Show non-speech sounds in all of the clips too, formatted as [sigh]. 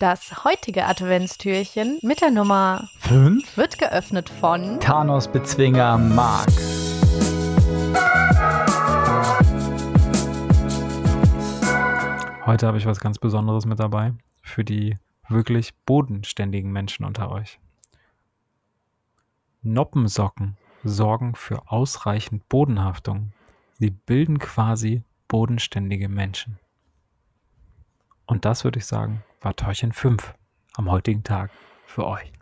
Das heutige Adventstürchen mit der Nummer 5 wird geöffnet von Thanos-Bezwinger Mark. Heute habe ich was ganz Besonderes mit dabei für die wirklich bodenständigen Menschen unter euch. Noppensocken sorgen für ausreichend Bodenhaftung. Sie bilden quasi bodenständige Menschen. Und das würde ich sagen, war Türchen 5 am heutigen Tag für euch.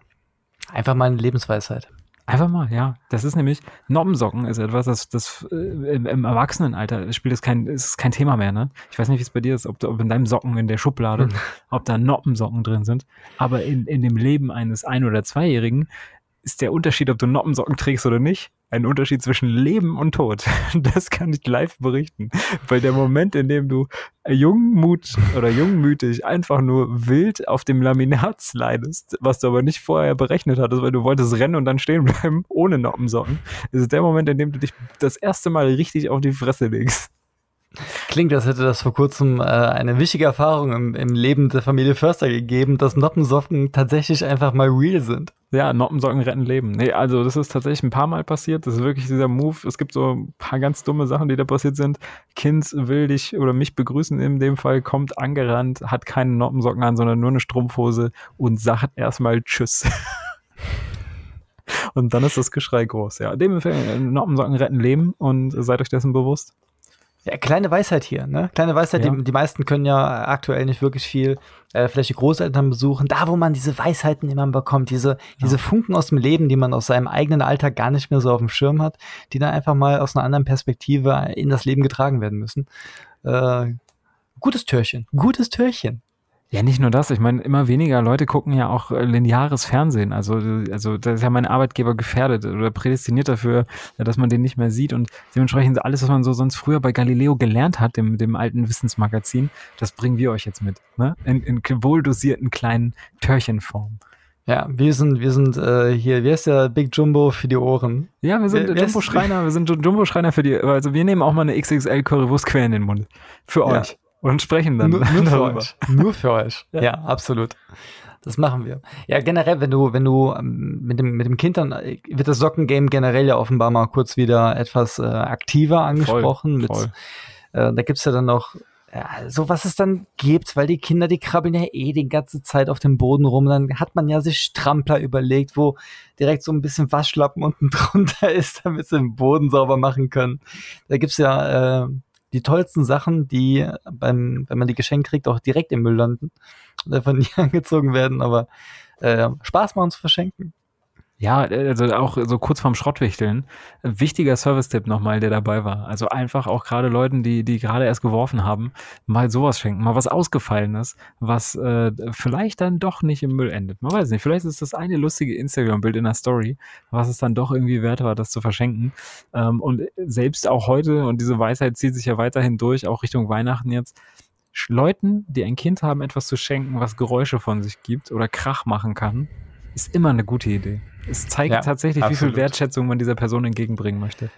Einfach mal eine Lebensweisheit. Einfach mal, ja. Das ist nämlich, Noppensocken ist etwas, das, das äh, im, im Erwachsenenalter spielt das kein, ist kein Thema mehr, ne? Ich weiß nicht, wie es bei dir ist, ob, ob in deinem Socken in der Schublade, [laughs] ob da Noppensocken drin sind. Aber in, in dem Leben eines Ein- oder Zweijährigen ist der Unterschied, ob du Noppensocken trägst oder nicht, ein Unterschied zwischen Leben und Tod. [laughs] Das kann ich live berichten. Weil der Moment, in dem du jungmut oder jungmütig einfach nur wild auf dem Laminat slidest, was du aber nicht vorher berechnet hattest, weil du wolltest rennen und dann stehen bleiben ohne Noppensocken, ist der Moment, in dem du dich das erste Mal richtig auf die Fresse legst. Klingt, als hätte das vor kurzem äh, eine wichtige Erfahrung im, im, Leben der Familie Förster gegeben, dass Noppensocken tatsächlich einfach mal real sind. Ja, Noppensocken retten Leben. Nee, also das ist tatsächlich ein paar Mal passiert. Das ist wirklich dieser Move. Es gibt so ein paar ganz dumme Sachen, die da passiert sind. Kind will dich oder mich begrüßen in dem Fall, kommt angerannt, hat keine Noppensocken an, sondern nur eine Strumpfhose und sagt erstmal Tschüss. [laughs] und dann ist das Geschrei groß. Ja, dementsprechend Noppensocken retten Leben und seid euch dessen bewusst. Ja, kleine Weisheit hier, ne? Kleine Weisheit, ja. die, die meisten können ja aktuell nicht wirklich viel äh, vielleicht die Großeltern besuchen, da wo man diese Weisheiten immer bekommt, diese, ja. diese Funken aus dem Leben, die man aus seinem eigenen Alltag gar nicht mehr so auf dem Schirm hat, die dann einfach mal aus einer anderen Perspektive in das Leben getragen werden müssen. Äh, gutes Türchen, gutes Türchen. Ja, nicht nur das. Ich meine, immer weniger Leute gucken ja auch äh, lineares Fernsehen. Also, also da ist ja mein Arbeitgeber gefährdet oder prädestiniert dafür, dass man den nicht mehr sieht. Und dementsprechend alles, was man so sonst früher bei Galileo gelernt hat, dem, dem alten Wissensmagazin, das bringen wir euch jetzt mit. Ne? In, in wohl dosierten kleinen Törchenform. Ja, wir sind, wir sind äh, hier, wie heißt der Big Jumbo für die Ohren? Ja, wir sind Jumbo-Schreiner, wir sind Jumbo-Schreiner für die, also wir nehmen auch mal eine XXL Currywurst quer in den Mund. Für ja. Und sprechen dann nur, nur für euch. Nur für euch. Ja. ja. absolut. Das machen wir. Ja, generell, wenn du, wenn du ähm, mit dem, mit dem Kind dann, äh, wird das Sockengame generell ja offenbar mal kurz wieder etwas äh, aktiver angesprochen. Voll, voll. Mit, äh, da gibt's ja dann noch ja, so was es dann gibt, weil die Kinder, die krabbeln ja eh die ganze Zeit auf dem Boden rum. Dann hat man ja sich Strampler überlegt, wo direkt so ein bisschen Waschlappen unten [laughs] drunter ist, damit sie den Boden sauber machen können. Da gibt's ja äh, die tollsten Sachen, die beim, wenn man die geschenkt kriegt, auch direkt im Müll landen und einfach nie angezogen werden, aber äh, Spaß machen zu verschenken. Ja, also auch so kurz vorm Schrottwichteln. Wichtiger Service-Tipp nochmal, der dabei war. Also einfach auch gerade Leuten, die, die gerade erst geworfen haben, mal sowas schenken, mal was Ausgefallenes, was äh, vielleicht dann doch nicht im Müll endet. Man weiß nicht, vielleicht ist das eine lustige Instagram-Bild in der Story, was es dann doch irgendwie wert war, das zu verschenken. Ähm, und selbst auch heute, und diese Weisheit zieht sich ja weiterhin durch, auch Richtung Weihnachten jetzt, Leuten, die ein Kind haben, etwas zu schenken, was Geräusche von sich gibt oder Krach machen kann, ist immer eine gute Idee. Es zeigt ja, tatsächlich, absolut. wie viel Wertschätzung man dieser Person entgegenbringen möchte.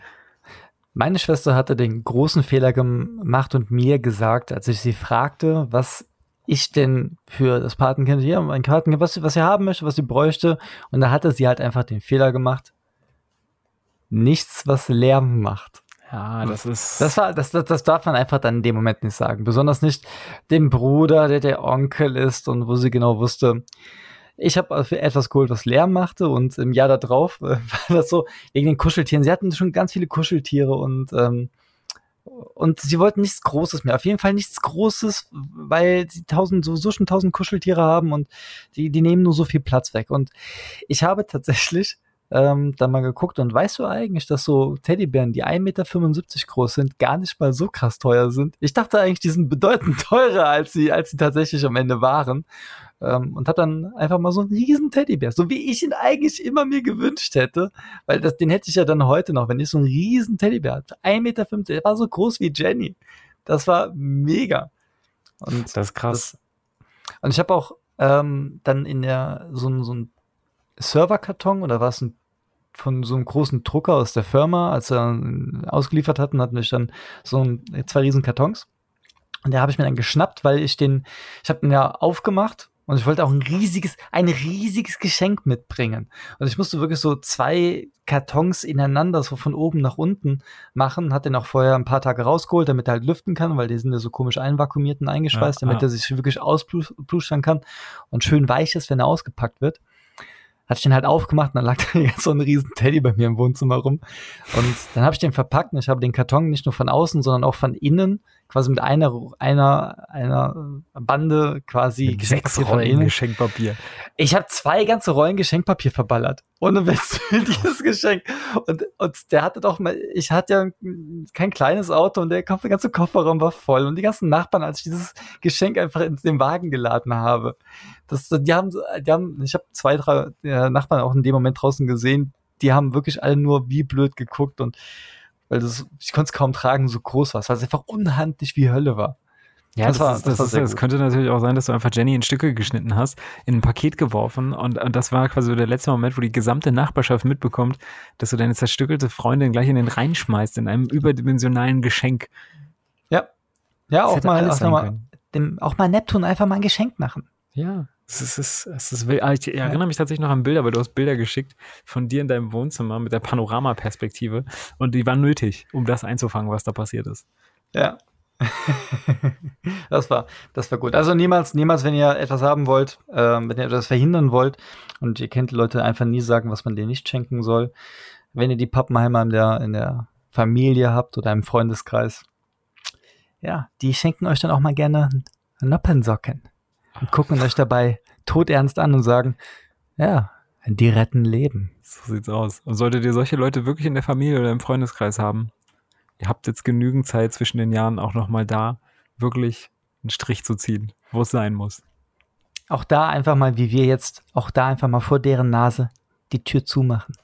Meine Schwester hatte den großen Fehler gemacht und mir gesagt, als ich sie fragte, was ich denn für das Patenkind, ja, mein Patenkind, was, was sie haben möchte, was sie bräuchte. Und da hatte sie halt einfach den Fehler gemacht. Nichts, was Lärm macht. Ja, das ist. Das, war, das, das, das darf man einfach dann in dem Moment nicht sagen. Besonders nicht dem Bruder, der der Onkel ist und wo sie genau wusste, ich habe etwas geholt, was Lärm machte und im Jahr darauf äh, [laughs] war das so, wegen den Kuscheltieren. Sie hatten schon ganz viele Kuscheltiere und ähm, und sie wollten nichts Großes mehr. Auf jeden Fall nichts Großes, weil sie tausend, sowieso schon tausend Kuscheltiere haben und die, die nehmen nur so viel Platz weg. Und ich habe tatsächlich ähm, dann mal geguckt und weißt du eigentlich, dass so Teddybären, die 1,75 Meter groß sind, gar nicht mal so krass teuer sind? Ich dachte eigentlich, die sind bedeutend [laughs] teurer, als sie, als sie tatsächlich am Ende waren. Ähm, und hab dann einfach mal so einen riesen Teddybär, so wie ich ihn eigentlich immer mir gewünscht hätte, weil das, den hätte ich ja dann heute noch, wenn ich so einen riesen Teddybär hatte. 1,50 Meter, der war so groß wie Jenny. Das war mega. Und das ist krass. Das, und ich habe auch ähm, dann in der so, so ein Serverkarton oder war es ein von so einem großen Drucker aus der Firma, als er ausgeliefert hatten, hatten wir dann so ein, zwei riesen Kartons. Und der habe ich mir dann geschnappt, weil ich den, ich habe den ja aufgemacht Und ich wollte auch ein riesiges, ein riesiges Geschenk mitbringen. Und ich musste wirklich so zwei Kartons ineinander, so von oben nach unten machen. Hat den auch vorher ein paar Tage rausgeholt, damit er halt lüften kann, weil die sind ja so komisch einvakuumiert und eingeschweißt, Ja, damit ja. er sich wirklich ausplustern kann und schön weich ist, wenn er ausgepackt wird. Hatte ich den halt aufgemacht und dann lag da [laughs] so ein riesen Teddy bei mir im Wohnzimmer rum. Und dann habe ich den verpackt und ich habe den Karton nicht nur von außen, sondern auch von innen, quasi mit einer, einer, einer Bande quasi sechs Rollen. Geschenkpapier. Ich habe zwei ganze Rollen Geschenkpapier verballert. Ohne Witz, [laughs] dieses Geschenk. Und, und der hatte doch mal, ich hatte ja kein kleines Auto und der der ganze Kofferraum war voll. Und die ganzen Nachbarn, als ich dieses Geschenk einfach in den Wagen geladen habe, das, die haben, die haben, ich habe zwei, drei äh, Nachbarn auch in dem Moment draußen gesehen, die haben wirklich alle nur wie blöd geguckt und weil das, ich konnte es kaum tragen, so groß war, weil es einfach unhandlich wie Hölle war. Ja, Das das, war- das das, war ist, es gut. könnte natürlich auch sein, dass du einfach Jenny in Stücke geschnitten hast, in ein Paket geworfen und, und das war quasi der letzte Moment, wo die gesamte Nachbarschaft mitbekommt, dass du deine zerstückelte Freundin gleich in den reinschmeißt, in einem überdimensionalen Geschenk. Ja, Das auch mal, auch, mal dem, auch mal Neptun einfach mal ein Geschenk machen. Ja, es ist, es ist, es ist. Ah, Ich erinnere mich tatsächlich noch an Bilder, weil du hast Bilder geschickt von dir in deinem Wohnzimmer mit der Panoramaperspektive und die waren nötig, um das einzufangen, was da passiert ist. Ja. das war, das war gut. Also niemals, niemals, wenn ihr etwas haben wollt, ähm, wenn ihr etwas verhindern wollt und ihr kennt die Leute einfach nie sagen, was man denen nicht schenken soll. Wenn ihr die Pappenheimer in der, in der Familie habt oder im Freundeskreis, ja, die schenken euch dann auch mal gerne Noppensocken und gucken euch dabei todernst an und sagen, ja, die retten Leben. So sieht's aus. Und solltet ihr solche Leute wirklich in der Familie oder im Freundeskreis haben, ihr habt jetzt genügend Zeit zwischen den Jahren auch nochmal da, wirklich einen Strich zu ziehen, wo es sein muss. Auch da einfach mal, wie wir jetzt, auch da einfach mal vor deren Nase die Tür zumachen.